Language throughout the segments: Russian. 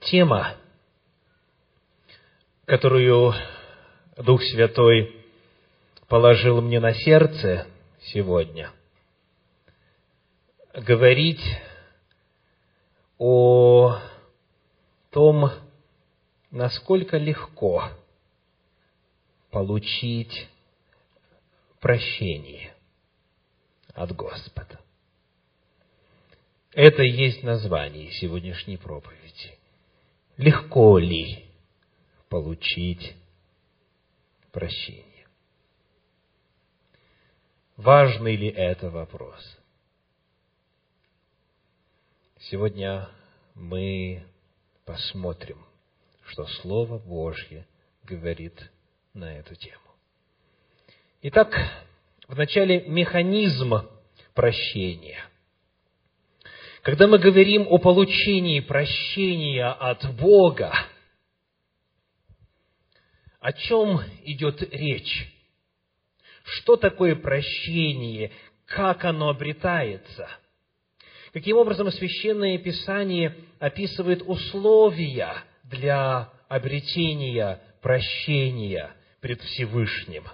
тема, которую Дух Святой положил мне на сердце сегодня, говорить о том, насколько легко получить прощение от Господа. Это и есть название сегодняшней проповеди. Легко ли получить прощение? Важный ли это вопрос? Сегодня мы посмотрим, что Слово Божье говорит на эту тему. Итак, вначале механизм прощения. Когда мы говорим о получении прощения от Бога, о чем идет речь? Что такое прощение? Как оно обретается? Каким образом Священное Писание описывает условия для обретения прощения пред Всевышним?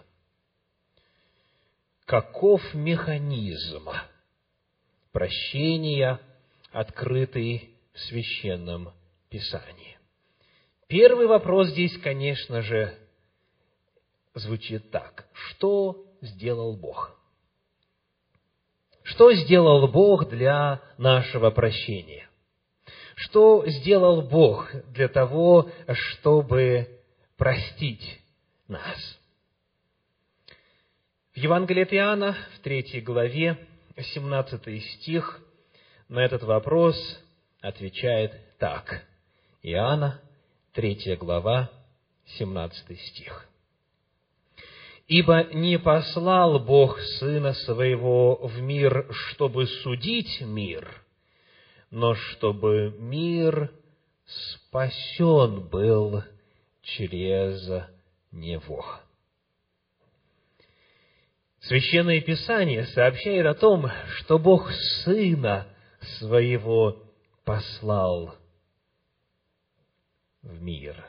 Каков механизм прощения, открытый в Священном Писании? Первый вопрос здесь, конечно же, звучит так. Что сделал Бог? Что сделал Бог для нашего прощения? Что сделал Бог для того, чтобы простить нас? В Евангелии от Иоанна, в третьей главе, 17 стих, на этот вопрос отвечает так. Иоанна, третья глава, 17 стих. Ибо не послал Бог Сына Своего в мир, чтобы судить мир, но чтобы мир спасен был через Него. Священное Писание сообщает о том, что Бог Сына Своего послал в мир.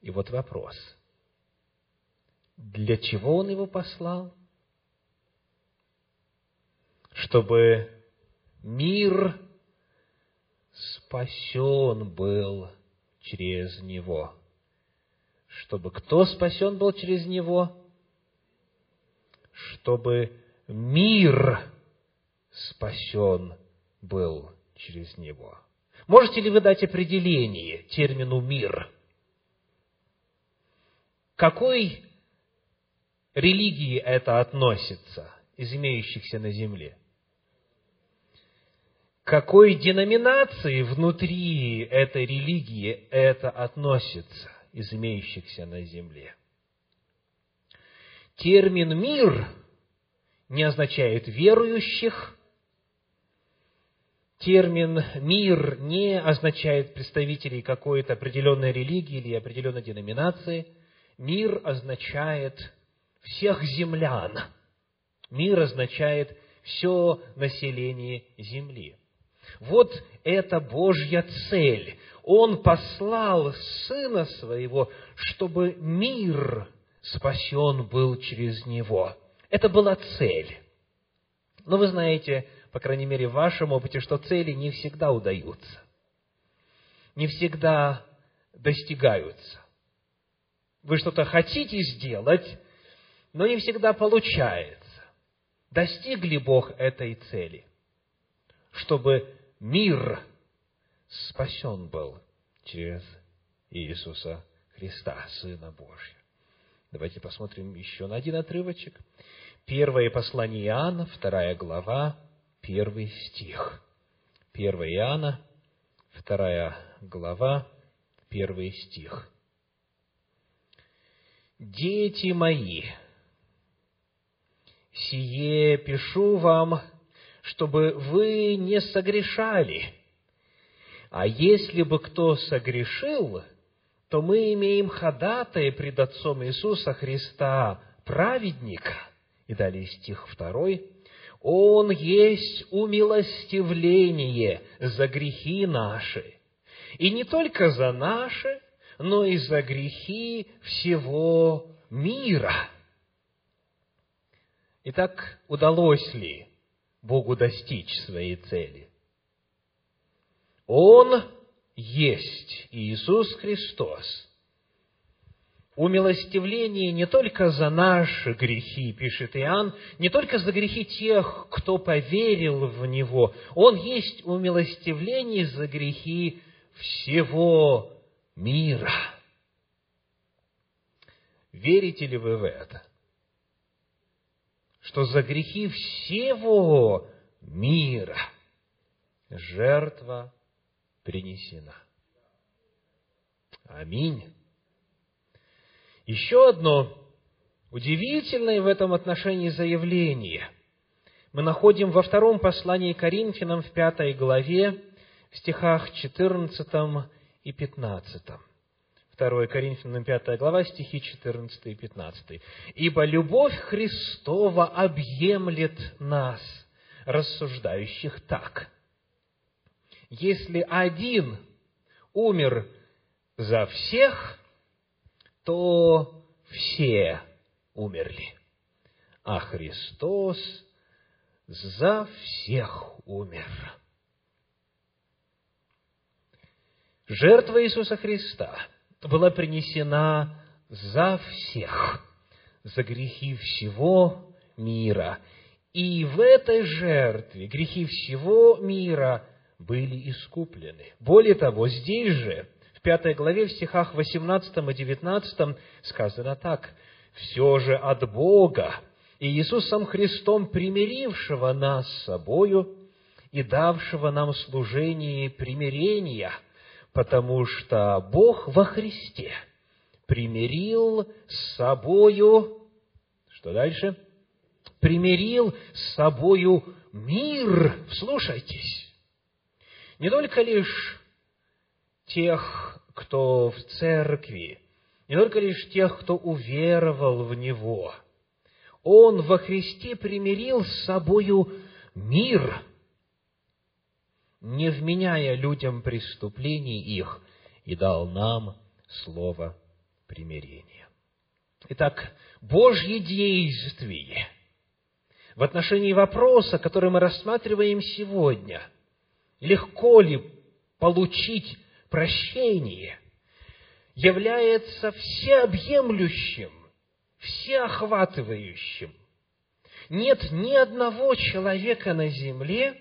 И вот вопрос – для чего Он его послал? Чтобы мир спасен был через Него. Чтобы кто спасен был через Него? Чтобы мир спасен был через Него. Можете ли вы дать определение термину «мир»? Какой религии это относится, из имеющихся на земле? какой деноминации внутри этой религии это относится, из имеющихся на земле? Термин «мир» не означает верующих, термин «мир» не означает представителей какой-то определенной религии или определенной деноминации. Мир означает всех землян. Мир означает все население земли. Вот это Божья цель. Он послал Сына Своего, чтобы мир спасен был через Него. Это была цель. Но вы знаете, по крайней мере, в вашем опыте, что цели не всегда удаются. Не всегда достигаются. Вы что-то хотите сделать, но не всегда получается. Достиг ли Бог этой цели? Чтобы мир спасен был через Иисуса Христа, Сына Божьего. Давайте посмотрим еще на один отрывочек. Первое послание Иоанна, вторая глава, первый стих. Первое Иоанна, вторая глава, первый стих. «Дети мои, сие пишу вам, чтобы вы не согрешали. А если бы кто согрешил, то мы имеем ходатая пред Отцом Иисуса Христа, праведника. И далее стих второй. Он есть умилостивление за грехи наши, И не только за наши, но и за грехи всего мира. Итак, удалось ли Богу достичь своей цели? Он есть Иисус Христос. Умилостивление не только за наши грехи, пишет Иоанн, не только за грехи тех, кто поверил в Него. Он есть умилостивление за грехи всего мира. Верите ли вы в это? Что за грехи всего мира жертва принесена. Аминь. Еще одно удивительное в этом отношении заявление мы находим во втором послании Коринфянам в пятой главе, в стихах 14 и 15. 2 Коринфянам 5 глава, стихи 14 и 15. «Ибо любовь Христова объемлет нас, рассуждающих так. Если один умер за всех, то все умерли, а Христос за всех умер. Жертва Иисуса Христа была принесена за всех, за грехи всего мира. И в этой жертве грехи всего мира были искуплены. Более того, здесь же пятой главе, в стихах 18 и 19 сказано так. «Все же от Бога и Иисусом Христом, примирившего нас с собою и давшего нам служение примирения, потому что Бог во Христе примирил с собою...» Что дальше? «Примирил с собою мир». Вслушайтесь. Не только лишь тех, кто в церкви, не только лишь тех, кто уверовал в Него. Он во Христе примирил с собою мир, не вменяя людям преступлений их, и дал нам слово примирения. Итак, Божье действие в отношении вопроса, который мы рассматриваем сегодня, легко ли получить прощение является всеобъемлющим, всеохватывающим. Нет ни одного человека на земле,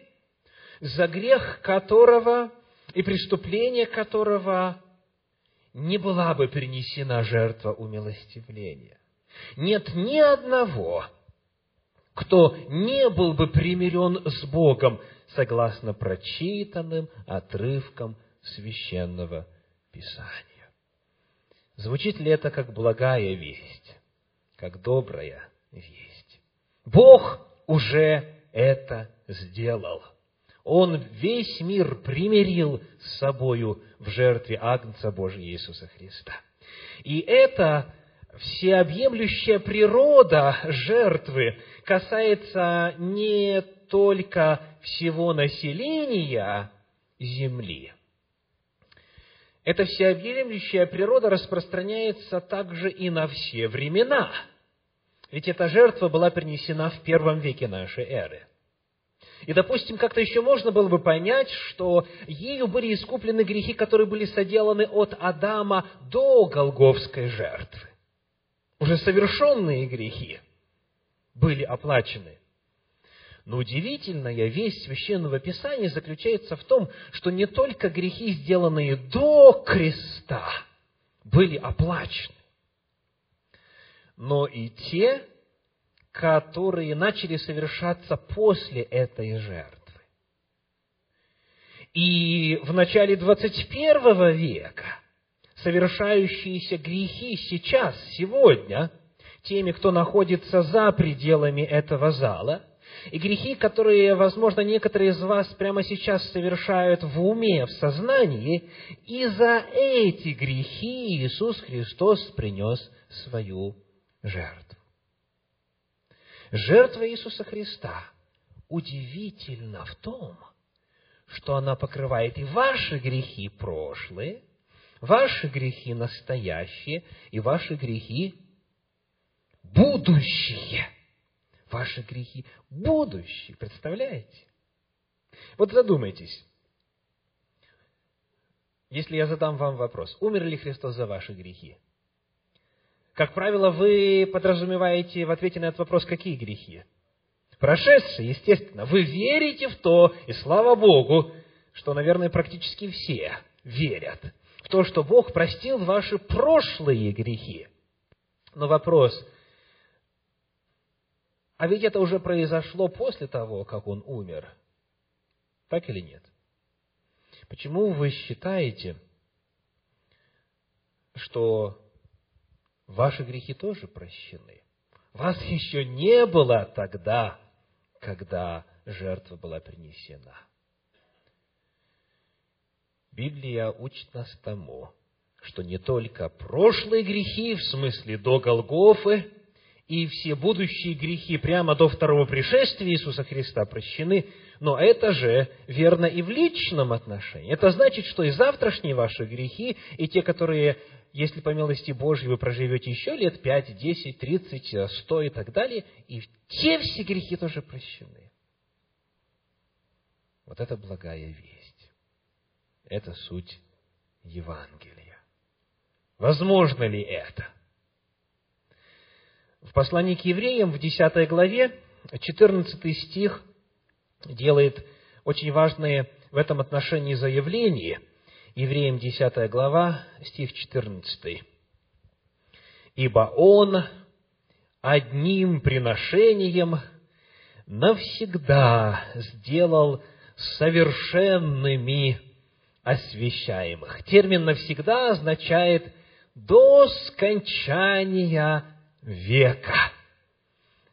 за грех которого и преступление которого не была бы принесена жертва умилостивления. Нет ни одного, кто не был бы примирен с Богом, согласно прочитанным отрывкам священного Писания. Звучит ли это как благая весть, как добрая весть? Бог уже это сделал. Он весь мир примирил с собою в жертве Агнца Божия Иисуса Христа. И это всеобъемлющая природа жертвы касается не только всего населения земли, эта всеобъемлющая природа распространяется также и на все времена. Ведь эта жертва была принесена в первом веке нашей эры. И, допустим, как-то еще можно было бы понять, что ею были искуплены грехи, которые были соделаны от Адама до Голговской жертвы. Уже совершенные грехи были оплачены но удивительная весть Священного Писания заключается в том, что не только грехи, сделанные до креста, были оплачены, но и те, которые начали совершаться после этой жертвы. И в начале 21 века совершающиеся грехи сейчас, сегодня, теми, кто находится за пределами этого зала – и грехи, которые, возможно, некоторые из вас прямо сейчас совершают в уме, в сознании, и за эти грехи Иисус Христос принес свою жертву. Жертва Иисуса Христа удивительна в том, что она покрывает и ваши грехи прошлые, ваши грехи настоящие и ваши грехи будущие. Ваши грехи будущие. Представляете? Вот задумайтесь. Если я задам вам вопрос, умер ли Христос за ваши грехи? Как правило, вы подразумеваете в ответе на этот вопрос, какие грехи? Прошедшие, естественно. Вы верите в то, и слава Богу, что, наверное, практически все верят в то, что Бог простил ваши прошлые грехи. Но вопрос, а ведь это уже произошло после того, как Он умер. Так или нет? Почему вы считаете, что ваши грехи тоже прощены? Вас еще не было тогда, когда жертва была принесена. Библия учит нас тому, что не только прошлые грехи, в смысле до Голгофы, и все будущие грехи прямо до второго пришествия Иисуса Христа прощены, но это же верно и в личном отношении. Это значит, что и завтрашние ваши грехи, и те, которые, если по милости Божьей вы проживете еще лет пять, десять, тридцать, сто и так далее, и те все грехи тоже прощены. Вот это благая весть. Это суть Евангелия. Возможно ли это? В послании к евреям в 10 главе, 14 стих, делает очень важные в этом отношении заявления. Евреям 10 глава, стих 14. «Ибо Он одним приношением навсегда сделал совершенными освящаемых». Термин «навсегда» означает «до скончания века».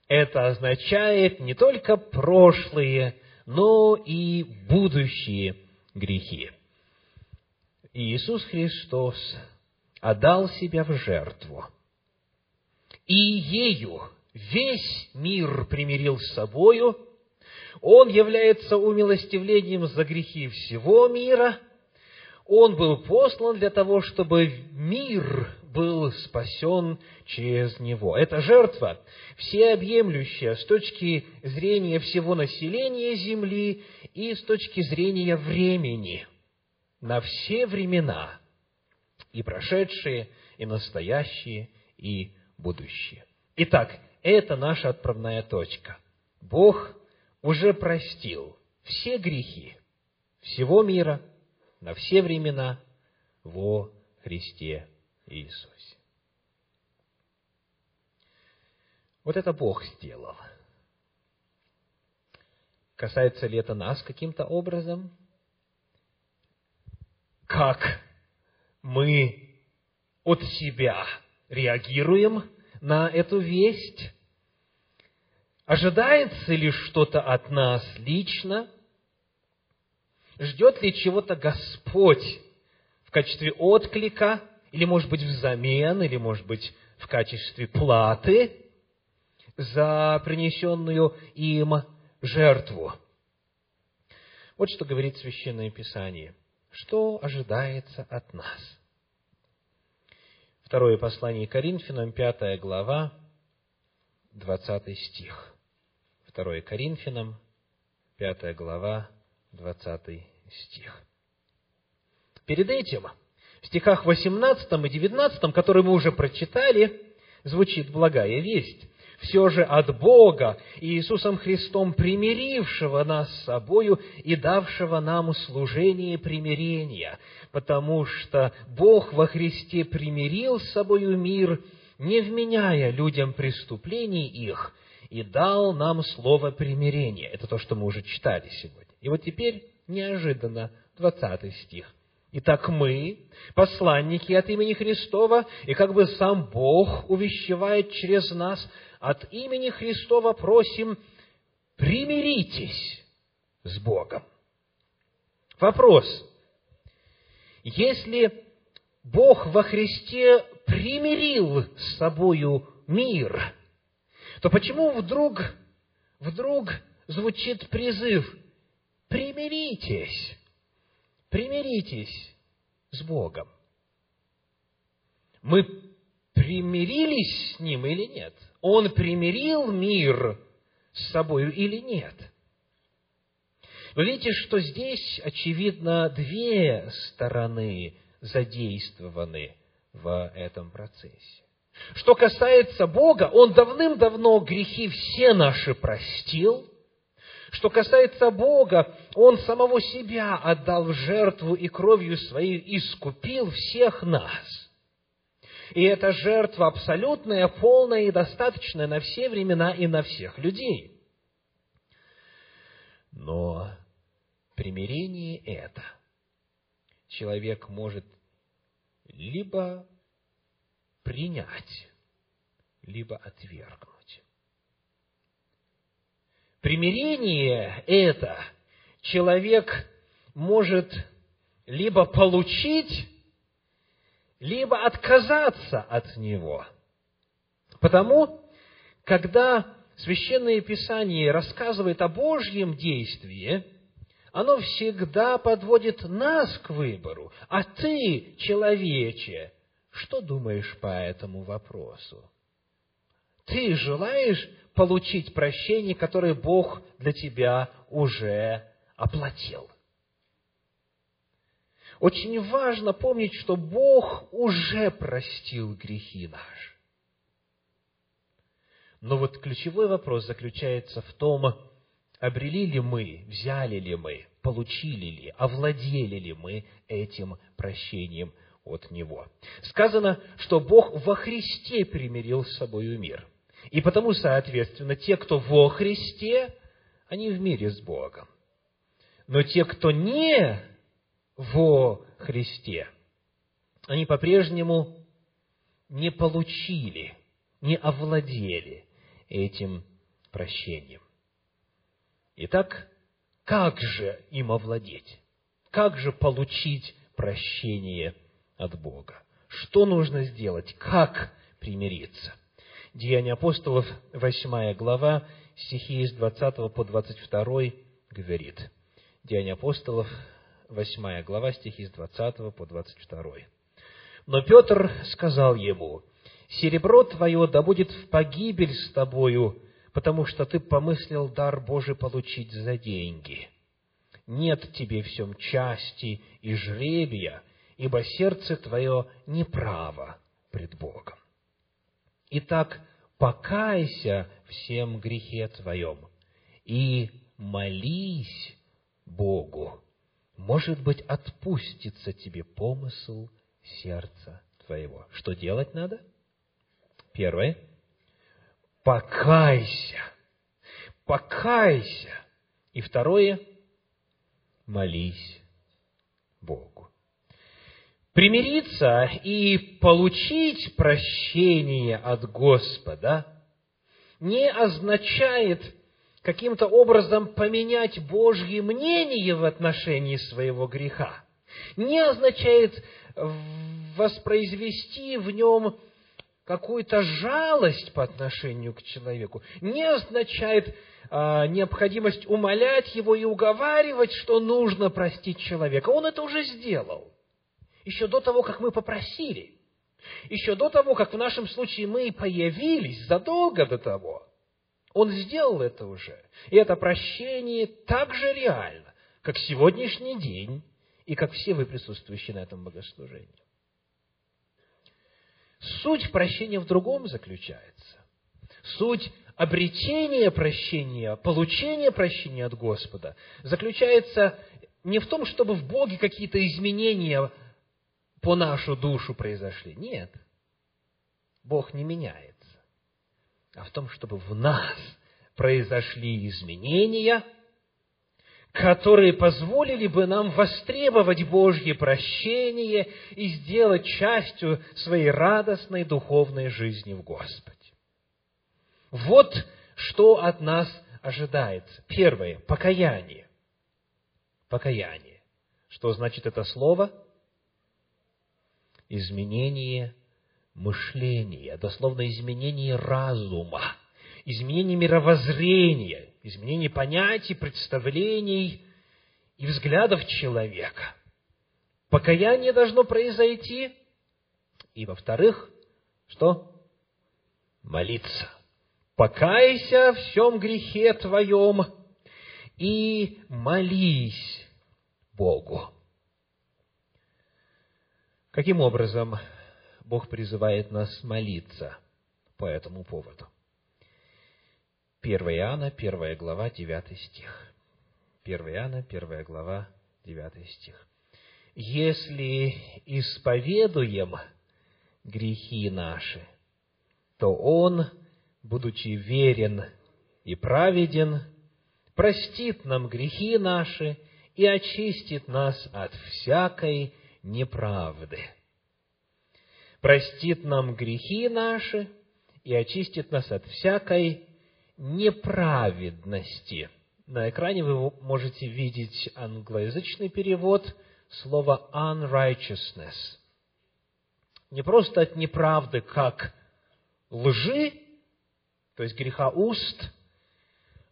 Это означает не только прошлые, но и будущие грехи. Иисус Христос отдал себя в жертву, и ею весь мир примирил с собою, Он является умилостивлением за грехи всего мира, Он был послан для того, чтобы мир был спасен через него. Эта жертва всеобъемлющая с точки зрения всего населения земли и с точки зрения времени на все времена, и прошедшие, и настоящие, и будущие. Итак, это наша отправная точка. Бог уже простил все грехи всего мира на все времена во Христе Иисусе. Вот это Бог сделал. Касается ли это нас каким-то образом? Как мы от себя реагируем на эту весть? Ожидается ли что-то от нас лично? Ждет ли чего-то Господь в качестве отклика или, может быть, взамен, или, может быть, в качестве платы за принесенную им жертву. Вот что говорит Священное Писание. Что ожидается от нас? Второе послание Коринфянам, пятая глава, двадцатый стих. Второе Коринфянам, пятая глава, двадцатый стих. Перед этим в стихах 18 и 19, которые мы уже прочитали, звучит благая весть. Все же от Бога и Иисусом Христом, примирившего нас с собою и давшего нам служение примирения, потому что Бог во Христе примирил с собою мир, не вменяя людям преступлений их, и дал нам слово примирения. Это то, что мы уже читали сегодня. И вот теперь неожиданно 20 стих. Итак, мы, посланники от имени Христова, и как бы сам Бог увещевает через нас, от имени Христова просим, примиритесь с Богом. Вопрос. Если Бог во Христе примирил с собою мир, то почему вдруг, вдруг звучит призыв примиритесь, примиритесь с Богом. Мы примирились с Ним или нет? Он примирил мир с собою или нет? Вы видите, что здесь, очевидно, две стороны задействованы в этом процессе. Что касается Бога, Он давным-давно грехи все наши простил. Что касается Бога, Он самого себя отдал в жертву и кровью Своей искупил всех нас. И эта жертва абсолютная, полная и достаточная на все времена и на всех людей. Но примирение это человек может либо принять, либо отвергнуть. Примирение это человек может либо получить, либо отказаться от него. Потому, когда Священное Писание рассказывает о Божьем действии, оно всегда подводит нас к выбору. А ты, человече, что думаешь по этому вопросу? Ты желаешь получить прощение, которое Бог для тебя уже оплатил? Очень важно помнить, что Бог уже простил грехи наши. Но вот ключевой вопрос заключается в том, обрели ли мы, взяли ли мы, получили ли, овладели ли мы этим прощением от Него. Сказано, что Бог во Христе примирил с собою мир. И потому, соответственно, те, кто во Христе, они в мире с Богом. Но те, кто не во Христе, они по-прежнему не получили, не овладели этим прощением. Итак, как же им овладеть? Как же получить прощение от Бога? Что нужно сделать? Как примириться? Деяния апостолов, 8 глава, стихи с 20 по 22 говорит. Деяния апостолов, 8 глава, стихи с 20 по 22. Но Петр сказал ему, «Серебро твое да будет в погибель с тобою, потому что ты помыслил дар Божий получить за деньги. Нет тебе всем части и жребия, ибо сердце твое неправо пред Богом. Итак, покайся всем грехе твоем и молись Богу. Может быть, отпустится тебе помысл сердца твоего. Что делать надо? Первое – покайся, покайся. И второе, молись Богу. Примириться и получить прощение от Господа не означает каким-то образом поменять Божье мнение в отношении своего греха. Не означает воспроизвести в нем какую-то жалость по отношению к человеку, не означает а, необходимость умолять его и уговаривать, что нужно простить человека. Он это уже сделал. Еще до того, как мы попросили. Еще до того, как в нашем случае мы появились, задолго до того. Он сделал это уже. И это прощение так же реально, как сегодняшний день и как все вы присутствующие на этом богослужении. Суть прощения в другом заключается. Суть обретения прощения, получения прощения от Господа заключается не в том, чтобы в Боге какие-то изменения по нашу душу произошли. Нет. Бог не меняется. А в том, чтобы в нас произошли изменения – которые позволили бы нам востребовать Божье прощение и сделать частью своей радостной духовной жизни в Господе. Вот что от нас ожидается. Первое – покаяние. Покаяние. Что значит это слово? Изменение мышления, дословно изменение разума, изменение мировоззрения, изменение понятий, представлений и взглядов человека. Покаяние должно произойти. И, во-вторых, что? Молиться. Покайся в всем грехе твоем и молись Богу. Каким образом Бог призывает нас молиться по этому поводу? 1 Иоанна, 1 глава, 9 стих. 1 Иоанна, 1 глава, 9 стих. «Если исповедуем грехи наши, то Он, будучи верен и праведен, простит нам грехи наши и очистит нас от всякой неправды. Простит нам грехи наши и очистит нас от всякой неправедности. На экране вы можете видеть англоязычный перевод слова unrighteousness. Не просто от неправды, как лжи, то есть греха уст,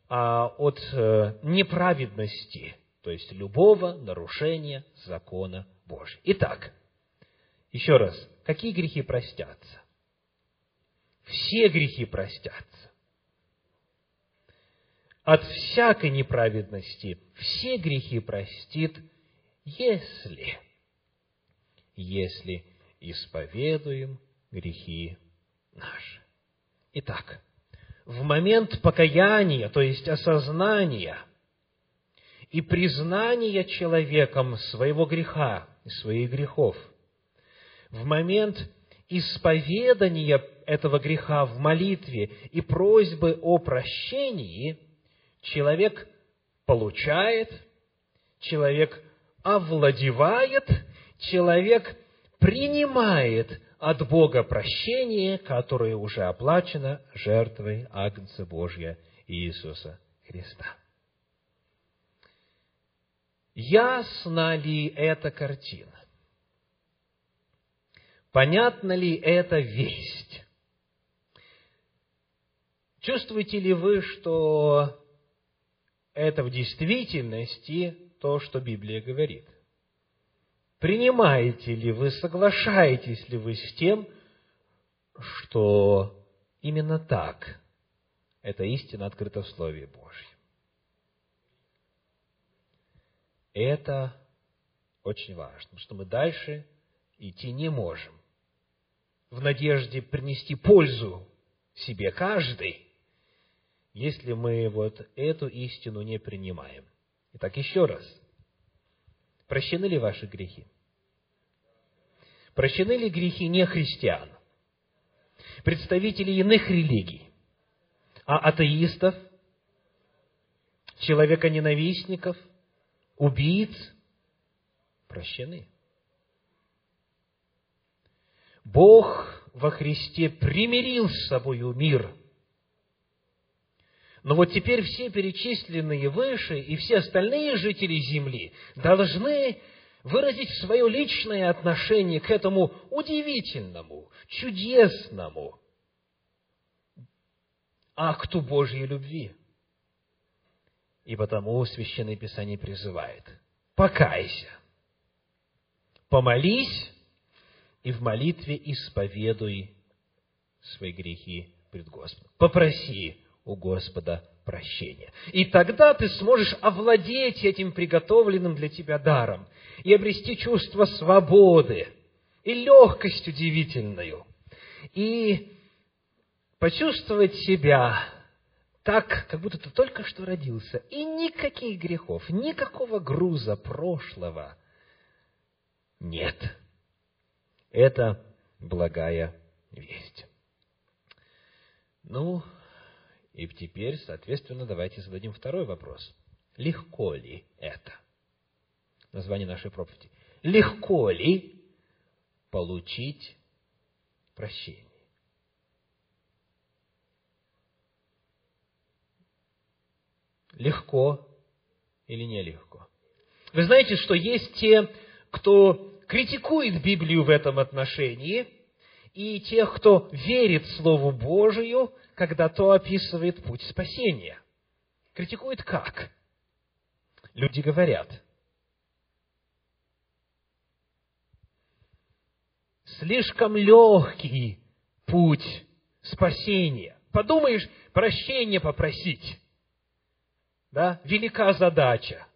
а от э, неправедности, то есть любого нарушения закона Божий. Итак, еще раз, какие грехи простятся? Все грехи простятся. От всякой неправедности все грехи простит, если, если исповедуем грехи наши. Итак, в момент покаяния, то есть осознания и признания человеком своего греха и своих грехов, в момент исповедания этого греха в молитве и просьбы о прощении, человек получает, человек овладевает, человек принимает от Бога прощение, которое уже оплачено жертвой Агнца Божья Иисуса Христа. Ясна ли эта картина? Понятна ли эта весть? Чувствуете ли вы, что это в действительности то, что Библия говорит? Принимаете ли вы, соглашаетесь ли вы с тем, что именно так эта истина открыта в Слове Божьем? Это очень важно, что мы дальше идти не можем. В надежде принести пользу себе каждый, если мы вот эту истину не принимаем. Итак, еще раз – Прощены ли ваши грехи? Прощены ли грехи не христиан, представителей иных религий, а атеистов, человека-ненавистников, убийц? Прощены. Бог во Христе примирил с собою мир – но вот теперь все перечисленные выше и все остальные жители Земли должны выразить свое личное отношение к этому удивительному, чудесному акту Божьей любви. И потому Священное Писание призывает, покайся, помолись и в молитве исповедуй свои грехи пред Господом. Попроси у Господа прощения. И тогда ты сможешь овладеть этим приготовленным для тебя даром и обрести чувство свободы и легкость удивительную, и почувствовать себя так, как будто ты только что родился, и никаких грехов, никакого груза прошлого нет. Это благая весть. Ну, и теперь, соответственно, давайте зададим второй вопрос. Легко ли это? Название нашей проповеди. Легко ли получить прощение? легко или нелегко. Вы знаете, что есть те, кто критикует Библию в этом отношении, и тех, кто верит Слову Божию, когда то описывает путь спасения. Критикует как? Люди говорят, слишком легкий путь спасения. Подумаешь, прощение попросить. Да? Велика задача.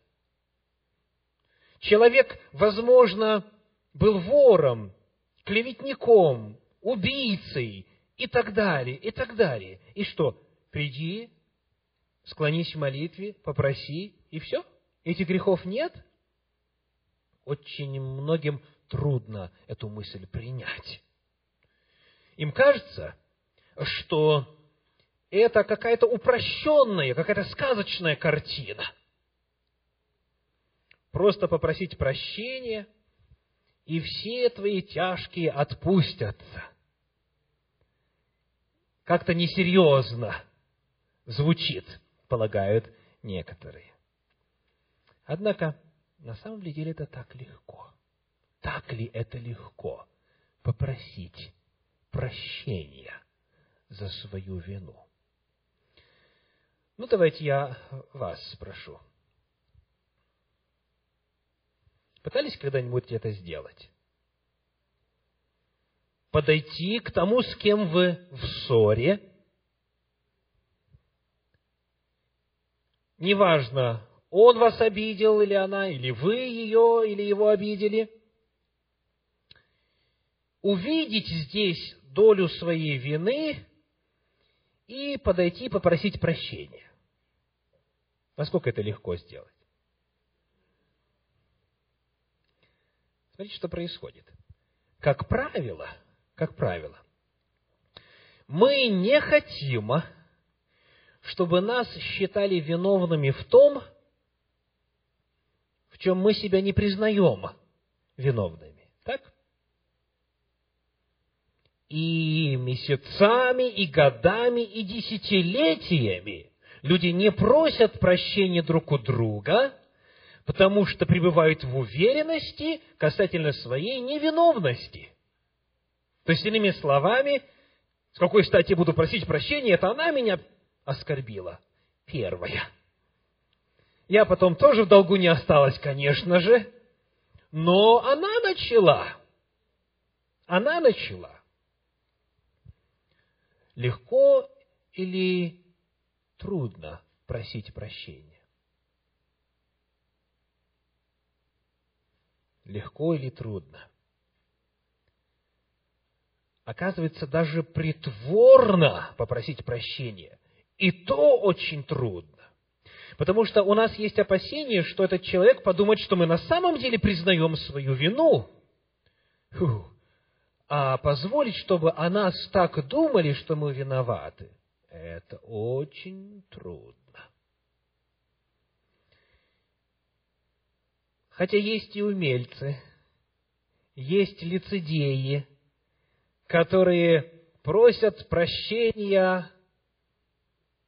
Человек, возможно, был вором, клеветником, убийцей и так далее, и так далее. И что? Приди, склонись в молитве, попроси, и все? Этих грехов нет? Очень многим трудно эту мысль принять. Им кажется, что это какая-то упрощенная, какая-то сказочная картина. Просто попросить прощения, и все твои тяжкие отпустятся. Как-то несерьезно звучит, полагают некоторые. Однако, на самом деле это так легко. Так ли это легко попросить прощения за свою вину? Ну, давайте я вас спрошу. Пытались когда-нибудь это сделать? Подойти к тому, с кем вы в ссоре, неважно, он вас обидел или она, или вы ее, или его обидели, увидеть здесь долю своей вины и подойти попросить прощения. Насколько это легко сделать? Смотрите, что происходит. Как правило, как правило, мы не хотим, чтобы нас считали виновными в том, в чем мы себя не признаем виновными. Так? И месяцами, и годами, и десятилетиями Люди не просят прощения друг у друга, потому что пребывают в уверенности касательно своей невиновности. То есть, иными словами, с какой стати буду просить прощения, это она меня оскорбила. Первая. Я потом тоже в долгу не осталась, конечно же, но она начала. Она начала. Легко или трудно просить прощения. Легко или трудно? Оказывается, даже притворно попросить прощения. И то очень трудно. Потому что у нас есть опасение, что этот человек подумает, что мы на самом деле признаем свою вину. Фу. А позволить, чтобы о нас так думали, что мы виноваты, это очень трудно. Хотя есть и умельцы, есть лицедеи, которые просят прощения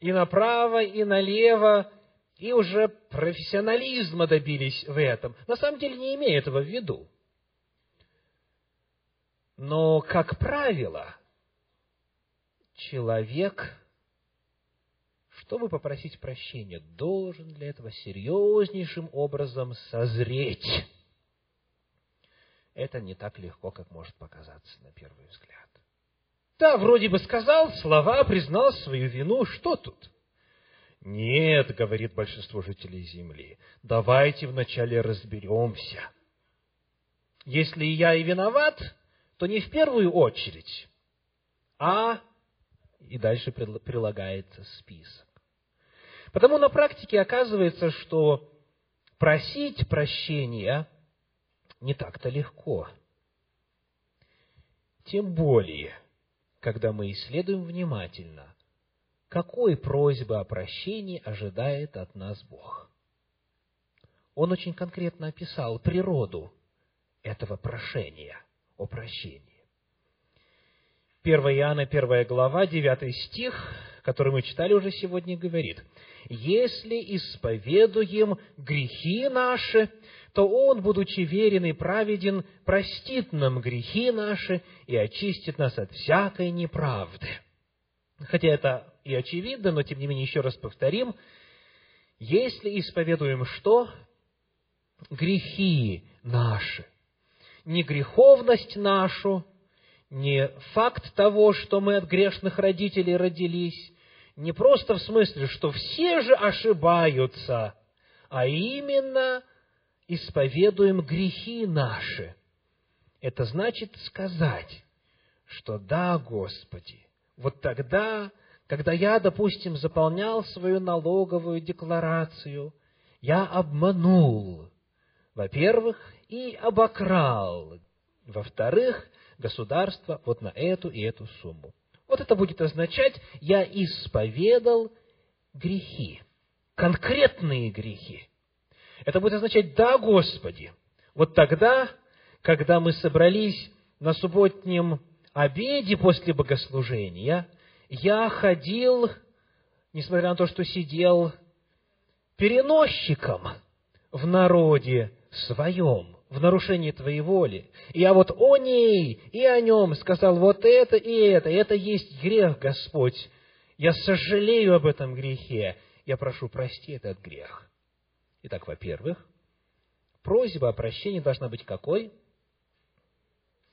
и направо, и налево, и уже профессионализма добились в этом. На самом деле не имея этого в виду. Но, как правило, человек чтобы попросить прощения, должен для этого серьезнейшим образом созреть. Это не так легко, как может показаться на первый взгляд. Да, вроде бы сказал слова, признал свою вину, что тут? Нет, говорит большинство жителей Земли, давайте вначале разберемся. Если я и виноват, то не в первую очередь, а и дальше прилагается список. Потому на практике оказывается, что просить прощения не так-то легко. Тем более, когда мы исследуем внимательно, какой просьбы о прощении ожидает от нас Бог. Он очень конкретно описал природу этого прошения о прощении. 1 Иоанна, 1 глава, 9 стих, который мы читали уже сегодня, говорит, «Если исповедуем грехи наши, то Он, будучи верен и праведен, простит нам грехи наши и очистит нас от всякой неправды». Хотя это и очевидно, но тем не менее еще раз повторим, если исповедуем что? Грехи наши. Не греховность нашу, не факт того, что мы от грешных родителей родились, не просто в смысле, что все же ошибаются, а именно исповедуем грехи наши. Это значит сказать, что да, Господи, вот тогда, когда я, допустим, заполнял свою налоговую декларацию, я обманул, во-первых, и обокрал, во-вторых, государство вот на эту и эту сумму. Вот это будет означать, я исповедал грехи, конкретные грехи. Это будет означать, да, Господи, вот тогда, когда мы собрались на субботнем обеде после богослужения, я ходил, несмотря на то, что сидел переносчиком в народе своем, в нарушении Твоей воли. И я вот о ней и о нем сказал вот это и это, это есть грех, Господь. Я сожалею об этом грехе. Я прошу, прости этот грех. Итак, во-первых, просьба о прощении должна быть какой?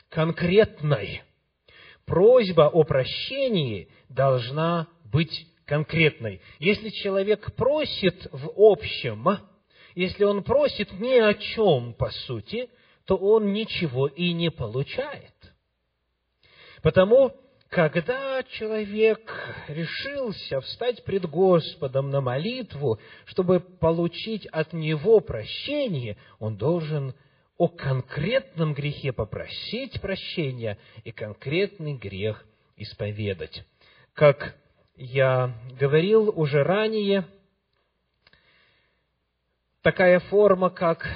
Конкретной. Просьба о прощении должна быть конкретной. Если человек просит в общем, если он просит ни о чем, по сути, то он ничего и не получает. Потому, когда человек решился встать пред Господом на молитву, чтобы получить от Него прощение, он должен о конкретном грехе попросить прощения и конкретный грех исповедать. Как я говорил уже ранее, такая форма, как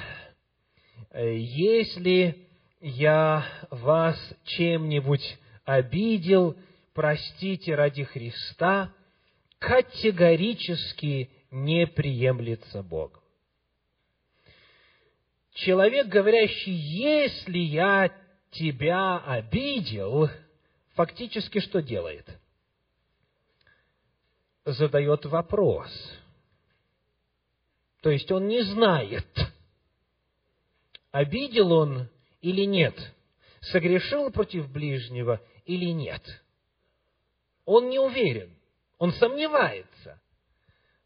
э, «если я вас чем-нибудь обидел, простите ради Христа», категорически не приемлется Богом. Человек, говорящий, если я тебя обидел, фактически что делает? Задает вопрос – то есть он не знает, обидел он или нет, согрешил против ближнего или нет. Он не уверен, он сомневается.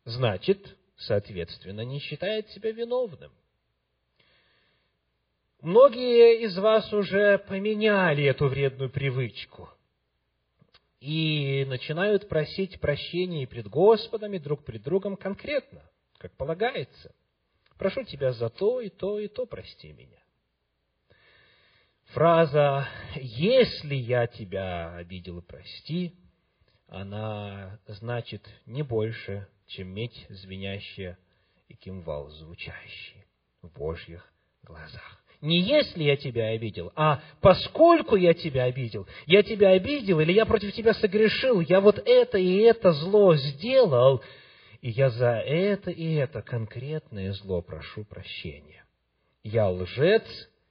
Значит, соответственно, не считает себя виновным. Многие из вас уже поменяли эту вредную привычку и начинают просить прощения и пред Господом, и друг пред другом конкретно – как полагается. Прошу тебя за то и то и то прости меня. Фраза «если я тебя обидел, прости», она значит не больше, чем медь звенящая и кимвал звучащий в Божьих глазах. Не если я тебя обидел, а поскольку я тебя обидел, я тебя обидел или я против тебя согрешил, я вот это и это зло сделал – и я за это и это конкретное зло прошу прощения. Я лжец,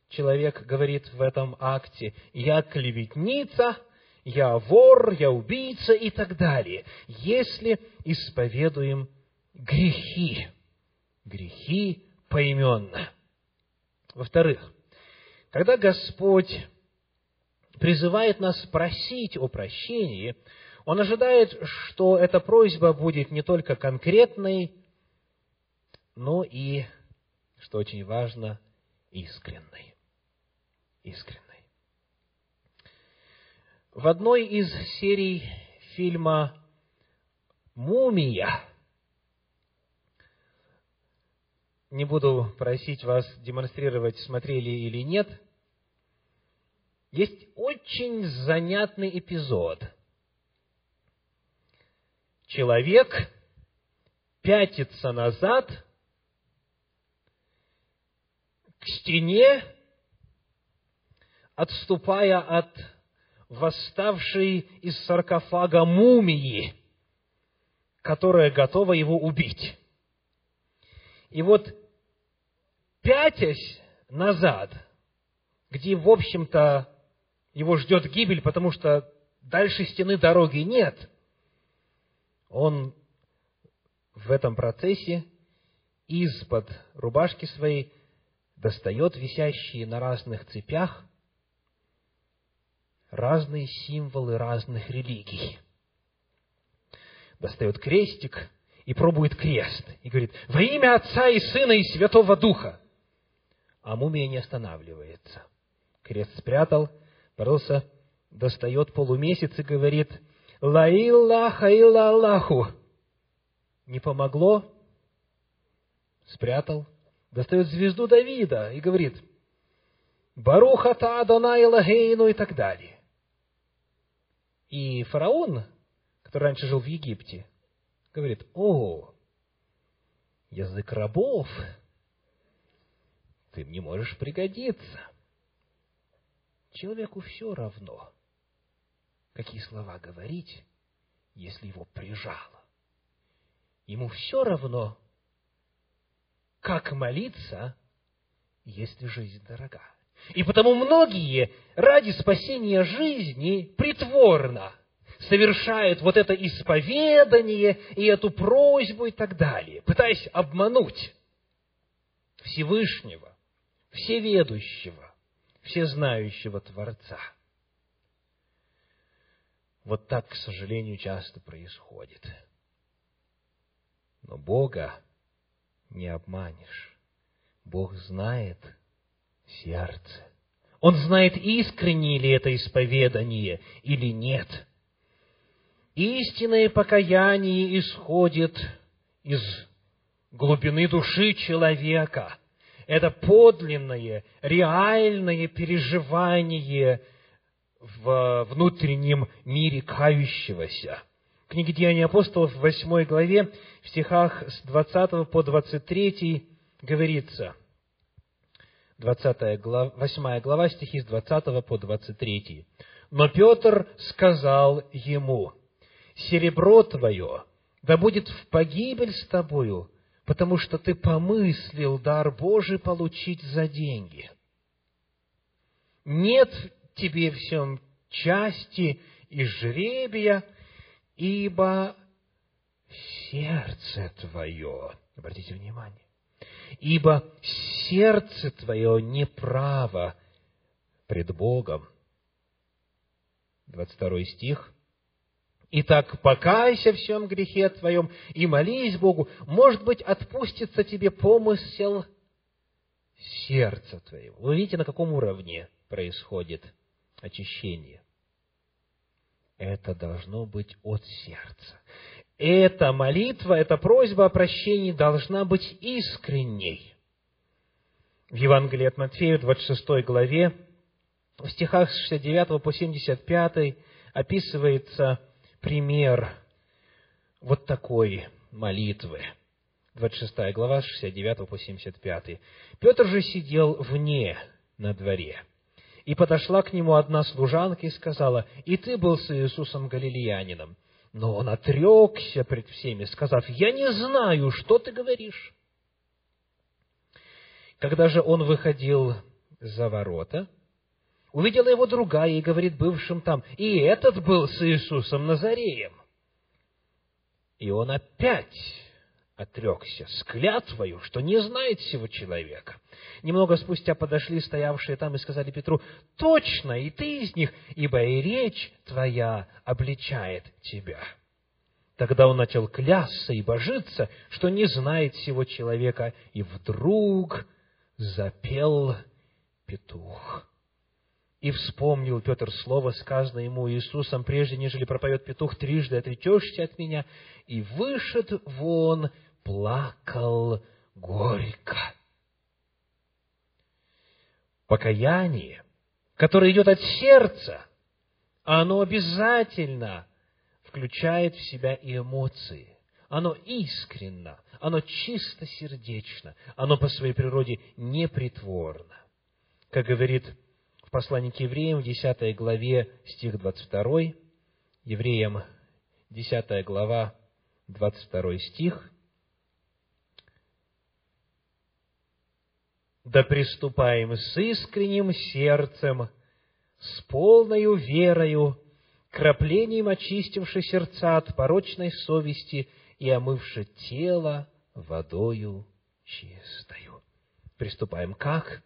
человек говорит в этом акте, я клеветница, я вор, я убийца и так далее. Если исповедуем грехи, грехи поименно. Во-вторых, когда Господь призывает нас просить о прощении, он ожидает, что эта просьба будет не только конкретной, но и, что очень важно, искренней. Искренней. В одной из серий фильма «Мумия» не буду просить вас демонстрировать, смотрели или нет, есть очень занятный эпизод – человек пятится назад к стене, отступая от восставшей из саркофага мумии, которая готова его убить. И вот, пятясь назад, где, в общем-то, его ждет гибель, потому что дальше стены дороги нет – он в этом процессе из-под рубашки своей достает висящие на разных цепях разные символы разных религий. Достает крестик и пробует крест. И говорит, во имя Отца и Сына и Святого Духа. А мумия не останавливается. Крест спрятал, боролся, достает полумесяц и говорит, Ла Иллаха илла Аллаху. Не помогло, спрятал, достает звезду Давида и говорит, Барухата Адонай Лагейну и так далее. И фараон, который раньше жил в Египте, говорит, о, язык рабов, ты мне можешь пригодиться. Человеку все равно, какие слова говорить, если его прижало. Ему все равно, как молиться, если жизнь дорога. И потому многие ради спасения жизни притворно совершают вот это исповедание и эту просьбу и так далее, пытаясь обмануть Всевышнего, Всеведущего, Всезнающего Творца. Вот так, к сожалению, часто происходит. Но Бога не обманешь. Бог знает сердце. Он знает, искренне ли это исповедание или нет. Истинное покаяние исходит из глубины души человека. Это подлинное, реальное переживание в внутреннем мире кающегося. В книге Деяний апостолов в 8 главе, в стихах с 20 по 23 говорится, 20 глава, 8 глава, стихи с 20 по 23. «Но Петр сказал ему, серебро твое да будет в погибель с тобою, потому что ты помыслил дар Божий получить за деньги. Нет тебе всем части и жребия, ибо сердце твое, обратите внимание, ибо сердце твое неправо пред Богом. 22 стих. Итак, покайся всем грехе твоем и молись Богу. Может быть, отпустится тебе помысел сердца твоего. Вы видите, на каком уровне происходит очищение. Это должно быть от сердца. Эта молитва, эта просьба о прощении должна быть искренней. В Евангелии от Матфея, 26 главе, в стихах с 69 по 75 описывается пример вот такой молитвы. 26 глава, 69 по 75. Петр же сидел вне на дворе. И подошла к нему одна служанка и сказала, «И ты был с Иисусом Галилеянином». Но он отрекся пред всеми, сказав, «Я не знаю, что ты говоришь». Когда же он выходил за ворота, увидела его другая и говорит бывшим там, «И этот был с Иисусом Назареем». И он опять отрекся с клятвою, что не знает всего человека. Немного спустя подошли стоявшие там и сказали Петру, «Точно, и ты из них, ибо и речь твоя обличает тебя». Тогда он начал клясться и божиться, что не знает всего человека, и вдруг запел петух. И вспомнил Петр слово, сказанное ему Иисусом, прежде нежели пропоет петух, трижды отречешься от меня, и вышед вон плакал горько. Покаяние, которое идет от сердца, оно обязательно включает в себя и эмоции. Оно искренно, оно чисто сердечно, оно по своей природе непритворно. Как говорит в послании к евреям в 10 главе, стих 22, евреям 10 глава, 22 стих, да приступаем с искренним сердцем, с полною верою, краплением очистивши сердца от порочной совести и омывши тело водою чистою. Приступаем как?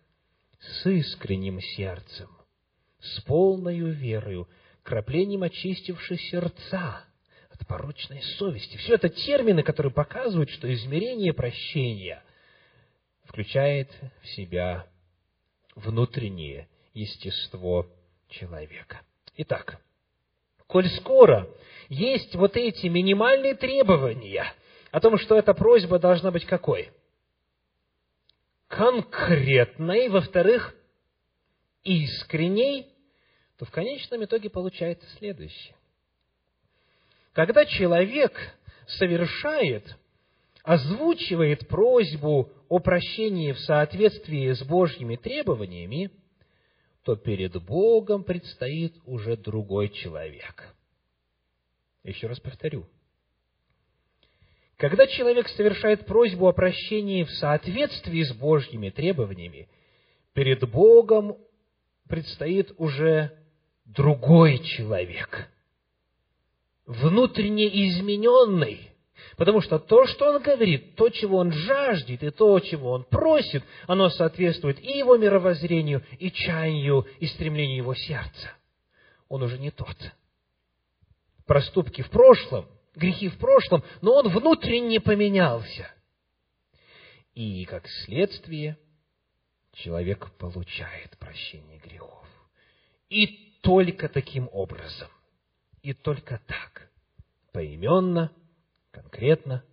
С искренним сердцем, с полною верою, краплением очистивши сердца от порочной совести. Все это термины, которые показывают, что измерение прощения включает в себя внутреннее естество человека. Итак, коль скоро есть вот эти минимальные требования о том, что эта просьба должна быть какой? Конкретной, во-вторых, искренней, то в конечном итоге получается следующее. Когда человек совершает, озвучивает просьбу о прощении в соответствии с Божьими требованиями, то перед Богом предстоит уже другой человек. Еще раз повторю. Когда человек совершает просьбу о прощении в соответствии с Божьими требованиями, перед Богом предстоит уже другой человек, внутренне измененный, Потому что то, что он говорит, то, чего он жаждет, и то, чего он просит, оно соответствует и его мировоззрению, и чаянию, и стремлению его сердца. Он уже не тот. Проступки в прошлом, грехи в прошлом, но он внутренне поменялся. И, как следствие, человек получает прощение грехов. И только таким образом, и только так, поименно, конкретно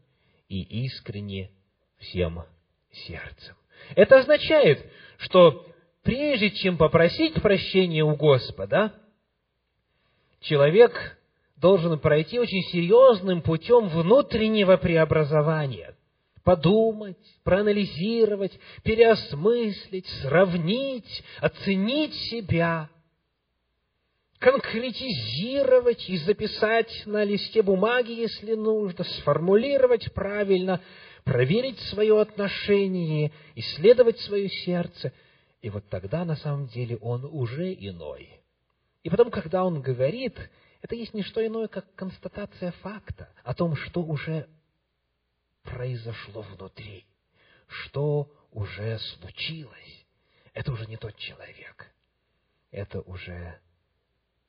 и искренне всем сердцем. Это означает, что прежде чем попросить прощения у Господа, человек должен пройти очень серьезным путем внутреннего преобразования. Подумать, проанализировать, переосмыслить, сравнить, оценить себя – конкретизировать и записать на листе бумаги, если нужно, сформулировать правильно, проверить свое отношение, исследовать свое сердце. И вот тогда на самом деле он уже иной. И потом, когда он говорит, это есть не что иное, как констатация факта о том, что уже произошло внутри, что уже случилось. Это уже не тот человек. Это уже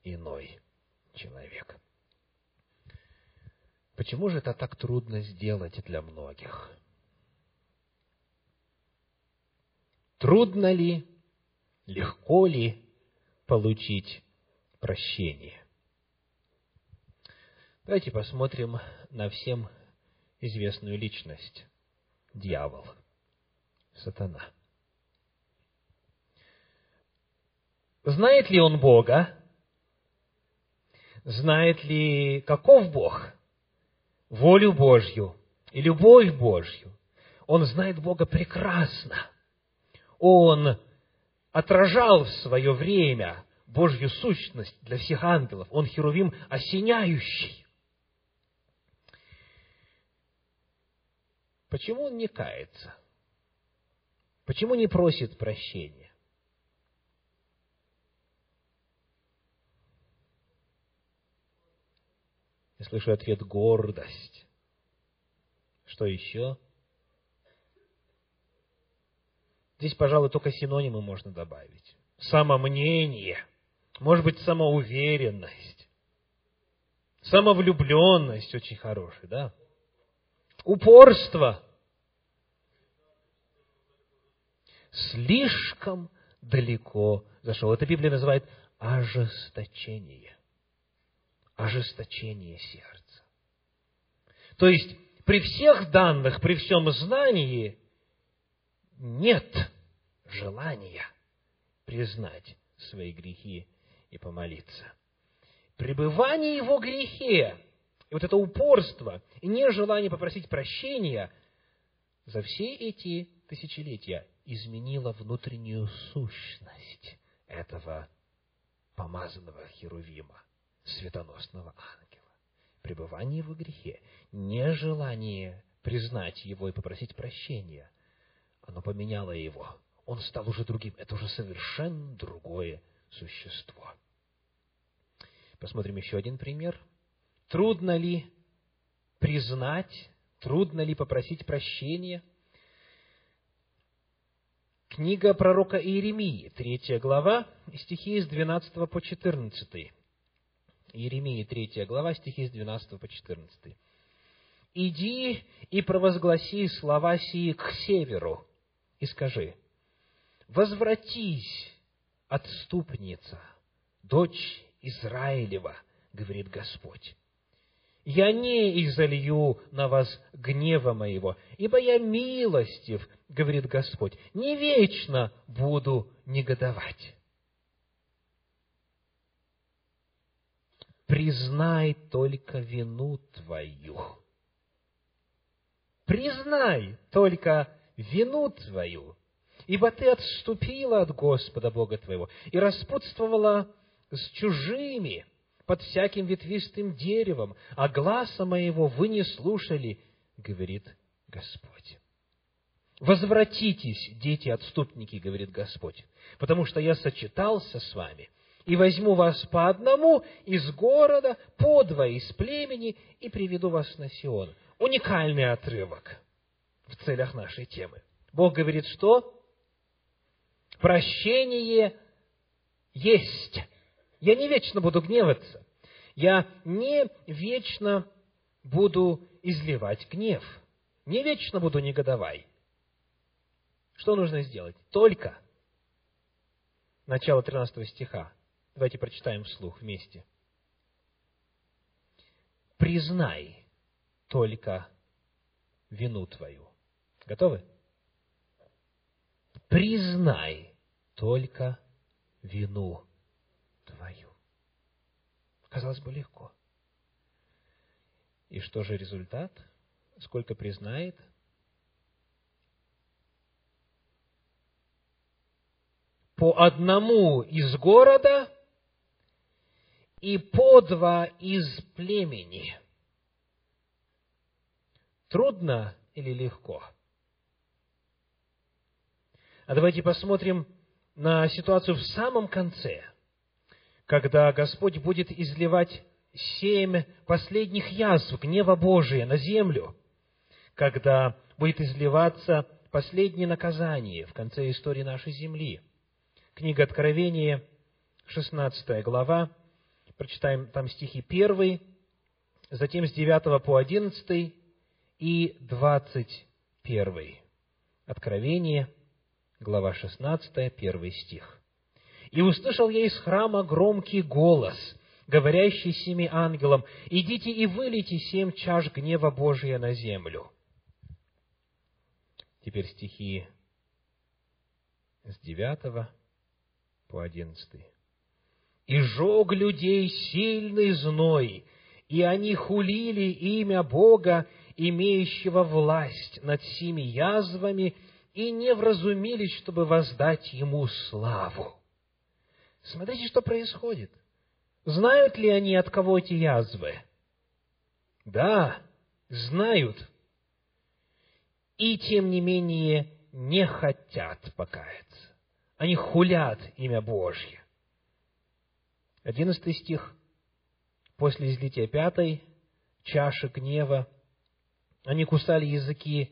иной человек. Почему же это так трудно сделать для многих? Трудно ли, легко ли получить прощение? Давайте посмотрим на всем известную личность – дьявол, сатана. Знает ли он Бога? Знает ли, каков Бог, волю Божью и любовь Божью. Он знает Бога прекрасно. Он отражал в свое время Божью сущность для всех ангелов. Он херувим осеняющий. Почему он не кается? Почему не просит прощения? Я слышу ответ гордость. Что еще? Здесь, пожалуй, только синонимы можно добавить. Самомнение, может быть, самоуверенность, самовлюбленность очень хороший, да? Упорство. Слишком далеко зашел. Это Библия называет ожесточение ожесточение сердца. То есть, при всех данных, при всем знании нет желания признать свои грехи и помолиться. Пребывание его грехе, и вот это упорство, и нежелание попросить прощения за все эти тысячелетия изменило внутреннюю сущность этого помазанного Херувима светоносного ангела. Пребывание во грехе, нежелание признать его и попросить прощения, оно поменяло его. Он стал уже другим. Это уже совершенно другое существо. Посмотрим еще один пример. Трудно ли признать, трудно ли попросить прощения? Книга пророка Иеремии, третья глава, стихи с 12 по 14. Иеремии, третья глава, стихи с 12 по 14. «Иди и провозгласи слова сии к северу, и скажи, «Возвратись, отступница, дочь Израилева», говорит Господь. «Я не изолью на вас гнева моего, ибо я милостив, говорит Господь, не вечно буду негодовать». Признай только вину твою. Признай только вину твою, ибо ты отступила от Господа Бога твоего и распутствовала с чужими под всяким ветвистым деревом, а гласа моего вы не слушали, говорит Господь. Возвратитесь, дети-отступники, говорит Господь, потому что я сочетался с вами и возьму вас по одному из города, по два из племени, и приведу вас на Сион. Уникальный отрывок в целях нашей темы. Бог говорит, что прощение есть. Я не вечно буду гневаться. Я не вечно буду изливать гнев. Не вечно буду негодовать. Что нужно сделать? Только начало 13 стиха. Давайте прочитаем вслух вместе. Признай только вину твою. Готовы? Признай только вину твою. Казалось бы, легко. И что же результат? Сколько признает? По одному из города и по два из племени. Трудно или легко? А давайте посмотрим на ситуацию в самом конце, когда Господь будет изливать семь последних язв гнева Божия на землю, когда будет изливаться последнее наказание в конце истории нашей земли. Книга Откровения, 16 глава, прочитаем там стихи 1, затем с 9 по 11 и 21. Откровение, глава 16, 1 стих. «И услышал я из храма громкий голос, говорящий семи ангелам, «Идите и вылейте семь чаш гнева Божия на землю». Теперь стихи с 9 по 11 и жег людей сильный зной, и они хулили имя Бога, имеющего власть над сими язвами, и не вразумились, чтобы воздать Ему славу. Смотрите, что происходит. Знают ли они, от кого эти язвы? Да, знают. И, тем не менее, не хотят покаяться. Они хулят имя Божье. Одиннадцатый стих. После излития пятой чаши гнева они кусали языки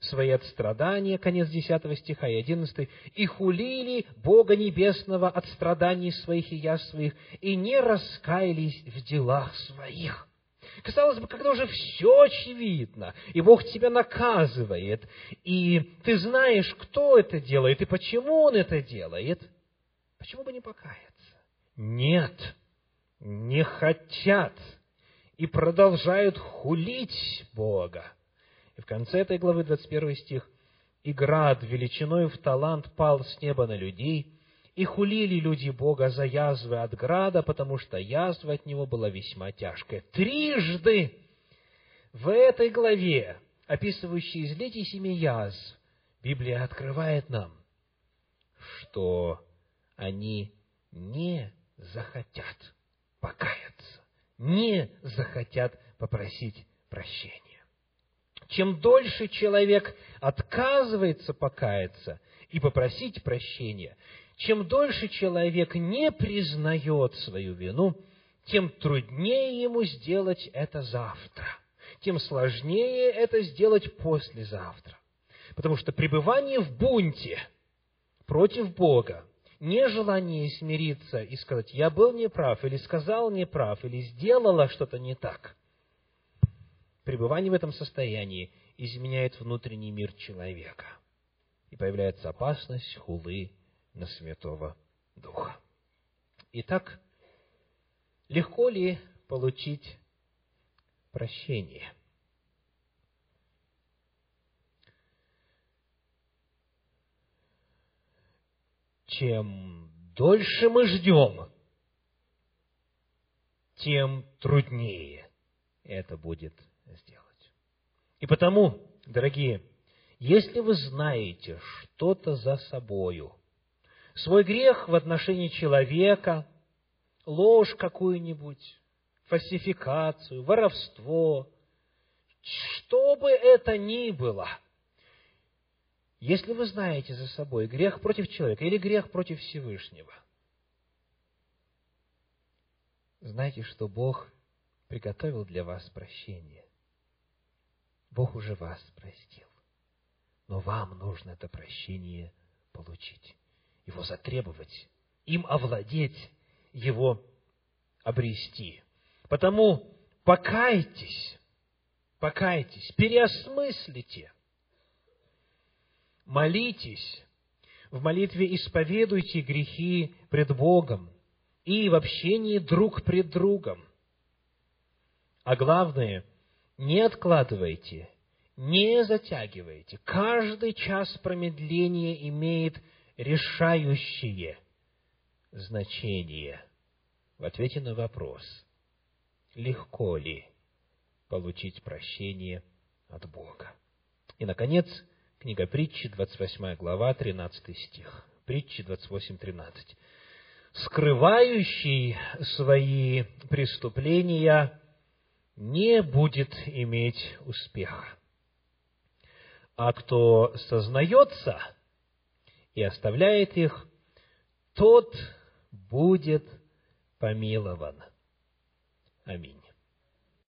свои от страдания, конец десятого стиха и одиннадцатый, и хулили Бога Небесного от страданий своих и я своих, и не раскаялись в делах своих. Казалось бы, когда уже все очевидно, и Бог тебя наказывает, и ты знаешь, кто это делает, и почему Он это делает, почему бы не покаяться? Нет, не хотят и продолжают хулить Бога. И в конце этой главы, 21 стих, «И град величиной в талант пал с неба на людей, и хулили люди Бога за язвы от града, потому что язва от него была весьма тяжкая». Трижды в этой главе, описывающей излитие семи язв, Библия открывает нам, что они не захотят покаяться, не захотят попросить прощения. Чем дольше человек отказывается покаяться и попросить прощения, чем дольше человек не признает свою вину, тем труднее ему сделать это завтра, тем сложнее это сделать послезавтра. Потому что пребывание в бунте против Бога, нежелание смириться и сказать, я был неправ, или сказал неправ, или сделала что-то не так, пребывание в этом состоянии изменяет внутренний мир человека. И появляется опасность хулы на Святого Духа. Итак, легко ли получить прощение? Чем дольше мы ждем, тем труднее это будет сделать. И потому, дорогие, если вы знаете что-то за собою, свой грех в отношении человека, ложь какую-нибудь, фальсификацию, воровство, что бы это ни было, если вы знаете за собой грех против человека или грех против Всевышнего, знайте, что Бог приготовил для вас прощение. Бог уже вас простил. Но вам нужно это прощение получить, его затребовать, им овладеть, его обрести. Потому покайтесь, покайтесь, переосмыслите, молитесь, в молитве исповедуйте грехи пред Богом и в общении друг пред другом. А главное, не откладывайте не затягивайте. Каждый час промедления имеет решающее значение в ответе на вопрос, легко ли получить прощение от Бога. И, наконец, книга притчи, 28 глава, 13 стих. Притчи 28.13. «Скрывающий свои преступления не будет иметь успеха, а кто сознается и оставляет их, тот будет помилован. Аминь.